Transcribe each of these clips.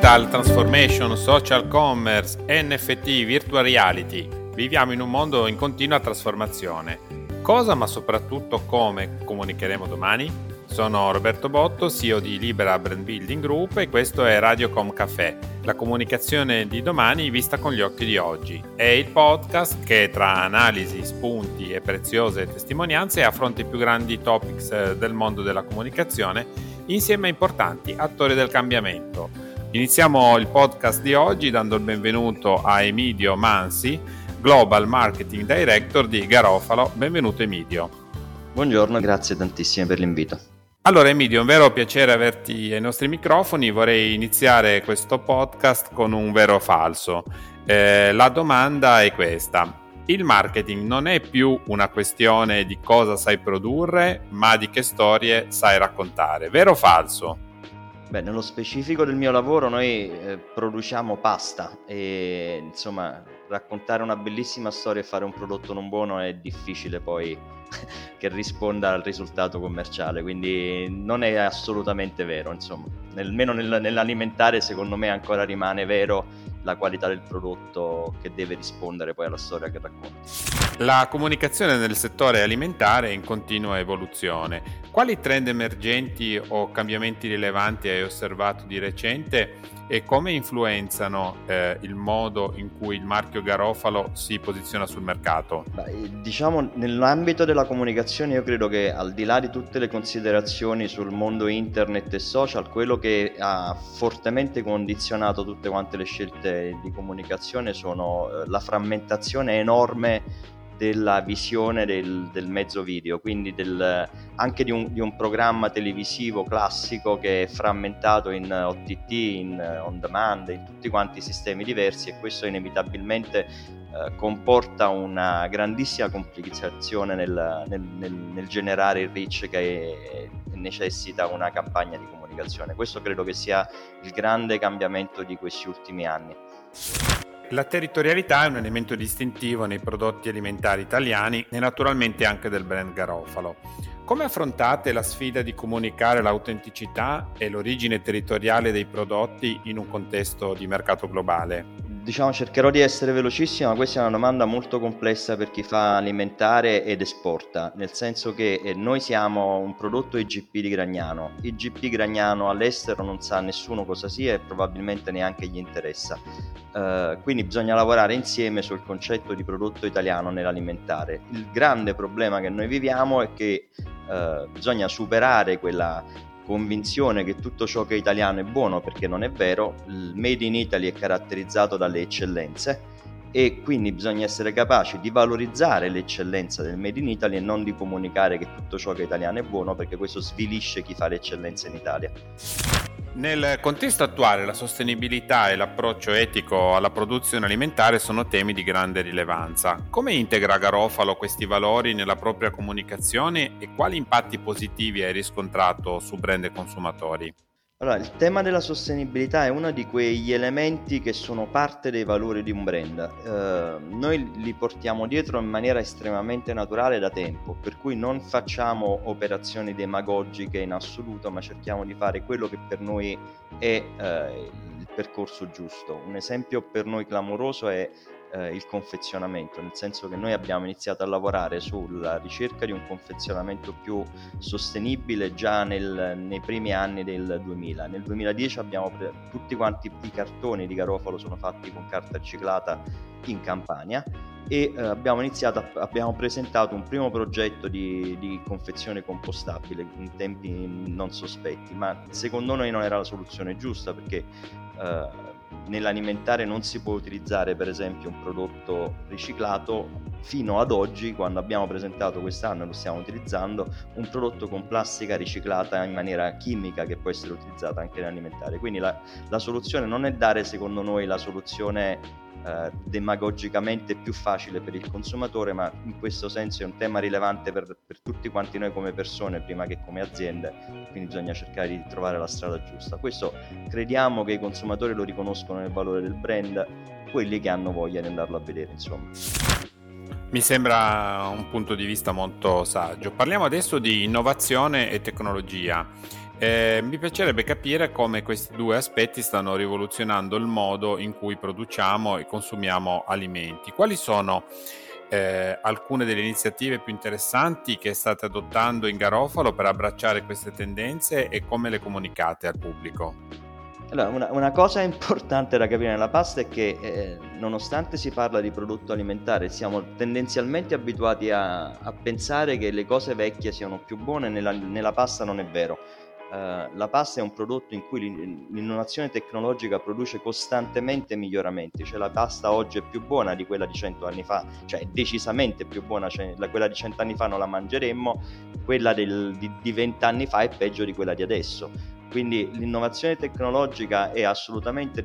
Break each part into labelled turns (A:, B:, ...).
A: Digital transformation, social commerce, NFT, virtual reality. Viviamo in un mondo in continua trasformazione. Cosa, ma soprattutto come comunicheremo domani? Sono Roberto Botto, CEO di Libera Brand Building Group e questo è Radiocom Café, la comunicazione di domani vista con gli occhi di oggi. È il podcast che tra analisi, spunti e preziose testimonianze affronta i più grandi topics eh, del mondo della comunicazione insieme a importanti attori del cambiamento Iniziamo il podcast di oggi dando il benvenuto a Emidio Mansi, Global Marketing Director di Garofalo. Benvenuto Emidio.
B: Buongiorno, grazie tantissimo per l'invito.
A: Allora Emidio, è un vero piacere averti ai nostri microfoni. Vorrei iniziare questo podcast con un vero o falso. Eh, la domanda è questa. Il marketing non è più una questione di cosa sai produrre, ma di che storie sai raccontare. Vero o falso?
B: Beh, nello specifico del mio lavoro noi eh, produciamo pasta e insomma raccontare una bellissima storia e fare un prodotto non buono è difficile poi che risponda al risultato commerciale, quindi non è assolutamente vero, insomma, almeno nel, nell'alimentare secondo me ancora rimane vero la qualità del prodotto che deve rispondere poi alla storia che racconta.
A: La comunicazione nel settore alimentare è in continua evoluzione. Quali trend emergenti o cambiamenti rilevanti hai osservato di recente e come influenzano eh, il modo in cui il marchio Garofalo si posiziona sul mercato?
B: Beh, diciamo nell'ambito della comunicazione io credo che al di là di tutte le considerazioni sul mondo internet e social, quello che ha fortemente condizionato tutte quante le scelte di comunicazione sono eh, la frammentazione enorme della visione del, del mezzo video, quindi del, anche di un, di un, programma televisivo classico che è frammentato in OTT, in on demand, in tutti quanti i sistemi diversi e questo inevitabilmente eh, comporta una grandissima complicazione nel, nel, nel, nel generare il reach che è, necessita una campagna di comunicazione. Questo credo che sia il grande cambiamento di questi ultimi anni.
A: La territorialità è un elemento distintivo nei prodotti alimentari italiani e naturalmente anche del brand Garofalo. Come affrontate la sfida di comunicare l'autenticità e l'origine territoriale dei prodotti in un contesto di mercato globale?
B: Diciamo cercherò di essere velocissimo, ma questa è una domanda molto complessa per chi fa alimentare ed esporta, nel senso che eh, noi siamo un prodotto IGP di Gragnano. IGP Gragnano all'estero non sa nessuno cosa sia e probabilmente neanche gli interessa. Uh, quindi bisogna lavorare insieme sul concetto di prodotto italiano nell'alimentare. Il grande problema che noi viviamo è che uh, bisogna superare quella convinzione che tutto ciò che è italiano è buono perché non è vero, il Made in Italy è caratterizzato dalle eccellenze e quindi bisogna essere capaci di valorizzare l'eccellenza del Made in Italy e non di comunicare che tutto ciò che è italiano è buono perché questo svilisce chi fa l'eccellenza in Italia.
A: Nel contesto attuale la sostenibilità e l'approccio etico alla produzione alimentare sono temi di grande rilevanza. Come integra Garofalo questi valori nella propria comunicazione e quali impatti positivi hai riscontrato su brand e consumatori?
B: Allora, il tema della sostenibilità è uno di quegli elementi che sono parte dei valori di un brand. Eh, noi li portiamo dietro in maniera estremamente naturale da tempo, per cui non facciamo operazioni demagogiche in assoluto, ma cerchiamo di fare quello che per noi è eh, il percorso giusto. Un esempio per noi clamoroso è eh, il confezionamento, nel senso che noi abbiamo iniziato a lavorare sulla ricerca di un confezionamento più sostenibile già nel, nei primi anni del 2000. Nel 2010 abbiamo pre- tutti quanti i cartoni di Garofalo sono fatti con carta riciclata in Campania e eh, abbiamo iniziato, a, abbiamo presentato un primo progetto di, di, confezione compostabile in tempi non sospetti, ma secondo noi non era la soluzione giusta perché eh, nell'alimentare non si può utilizzare per esempio un prodotto riciclato. Fino ad oggi quando abbiamo presentato quest'anno lo stiamo utilizzando un prodotto con plastica riciclata in maniera chimica che può essere utilizzata anche nell'alimentare. Quindi la, la soluzione non è dare secondo noi la soluzione eh, demagogicamente più facile per il consumatore, ma in questo senso è un tema rilevante per, per, tutti quanti noi come persone, prima che come aziende, quindi bisogna cercare di trovare la strada giusta. Questo crediamo che i consumatori lo riconoscono nel valore del brand, quelli che hanno voglia di andarlo a vedere, insomma.
A: Mi sembra un punto di vista molto saggio. Parliamo adesso di innovazione e tecnologia. Eh, mi piacerebbe capire come questi due aspetti stanno rivoluzionando il modo in cui produciamo e consumiamo alimenti. Quali sono eh, alcune delle iniziative più interessanti che state adottando in Garofalo per abbracciare queste tendenze e come le comunicate al pubblico?
B: Allora, una, una, cosa importante da capire nella pasta è che eh, nonostante si parla di prodotto alimentare, siamo tendenzialmente abituati a, a, pensare che le cose vecchie siano più buone, nella, nella pasta non è vero. Uh, la pasta è un prodotto in cui l'innovazione tecnologica produce costantemente miglioramenti, cioè la pasta oggi è più buona di quella di 100 anni fa, cioè decisamente più buona, cioè quella di 100 anni fa non la mangeremmo, quella del, di, di 20 anni fa è peggio di quella di adesso. Quindi l'innovazione tecnologica è assolutamente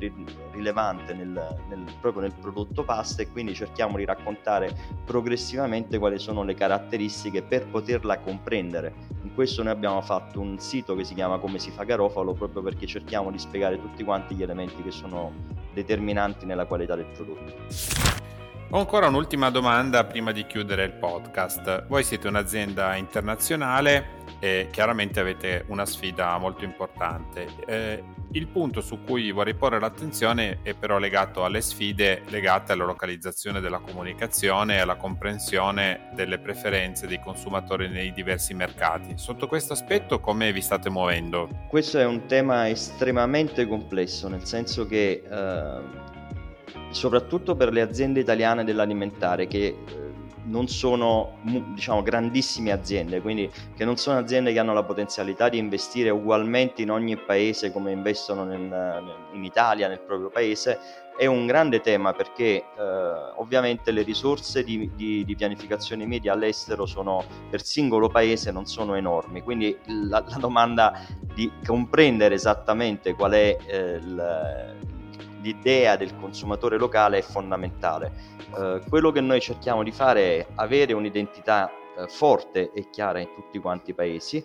B: rilevante nel, nel, proprio nel prodotto pasta e quindi cerchiamo di raccontare progressivamente quali sono le caratteristiche per poterla comprendere. In questo noi abbiamo fatto un sito che si chiama Come si fa Garofalo proprio perché cerchiamo di spiegare tutti quanti gli elementi che sono determinanti nella qualità del prodotto.
A: Ho ancora un'ultima domanda prima di chiudere il podcast. Voi siete un'azienda internazionale e chiaramente avete una sfida molto importante. Eh, il punto su cui vorrei porre l'attenzione è però legato alle sfide legate alla localizzazione della comunicazione e alla comprensione delle preferenze dei consumatori nei diversi mercati. Sotto questo aspetto come vi state muovendo?
B: Questo è un tema estremamente complesso, nel senso che eh, soprattutto per le aziende italiane dell'alimentare che eh, non sono diciamo, grandissime aziende, quindi che non sono aziende che hanno la potenzialità di investire ugualmente in ogni paese come investono nel, in Italia, nel proprio paese, è un grande tema perché eh, ovviamente le risorse di, di, di, pianificazione media all'estero sono per singolo paese non sono enormi, quindi la, la domanda di comprendere esattamente qual è eh, il, l'idea del consumatore locale è fondamentale. Eh, quello che noi cerchiamo di fare è avere un'identità eh, forte e chiara in tutti quanti i paesi,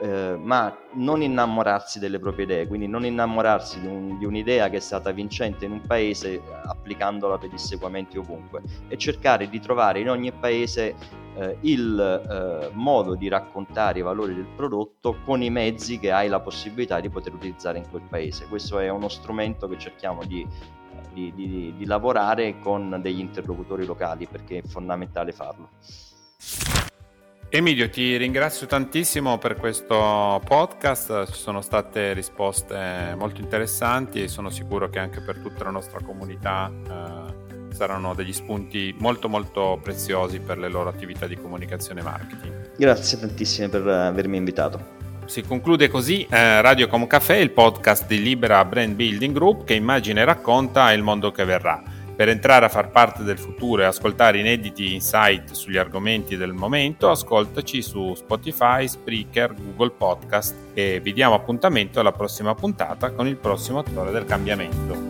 B: eh, ma non innamorarsi delle proprie idee, quindi non innamorarsi di, un, di, un'idea che è stata vincente in un paese applicandola pedissequamente ovunque e cercare di trovare in ogni paese eh, il eh, modo di raccontare i valori del prodotto con i mezzi che hai la possibilità di poter utilizzare in quel paese. Questo è uno strumento che cerchiamo di di, di, di, lavorare con degli interlocutori locali perché è fondamentale farlo.
A: Emilio, ti ringrazio tantissimo per questo podcast, ci sono state risposte molto interessanti e sono sicuro che anche per tutta la nostra comunità eh, saranno degli spunti molto molto preziosi per le loro attività di comunicazione e marketing.
B: Grazie tantissimo per avermi invitato.
A: Si conclude così eh, Radio Com Café, il podcast di Libera Brand Building Group che immagina e racconta il mondo che verrà. Per entrare a far parte del futuro e ascoltare inediti insight sugli argomenti del momento, ascoltaci su Spotify, Spreaker, Google Podcast e vi diamo appuntamento alla prossima puntata con il prossimo attore del cambiamento.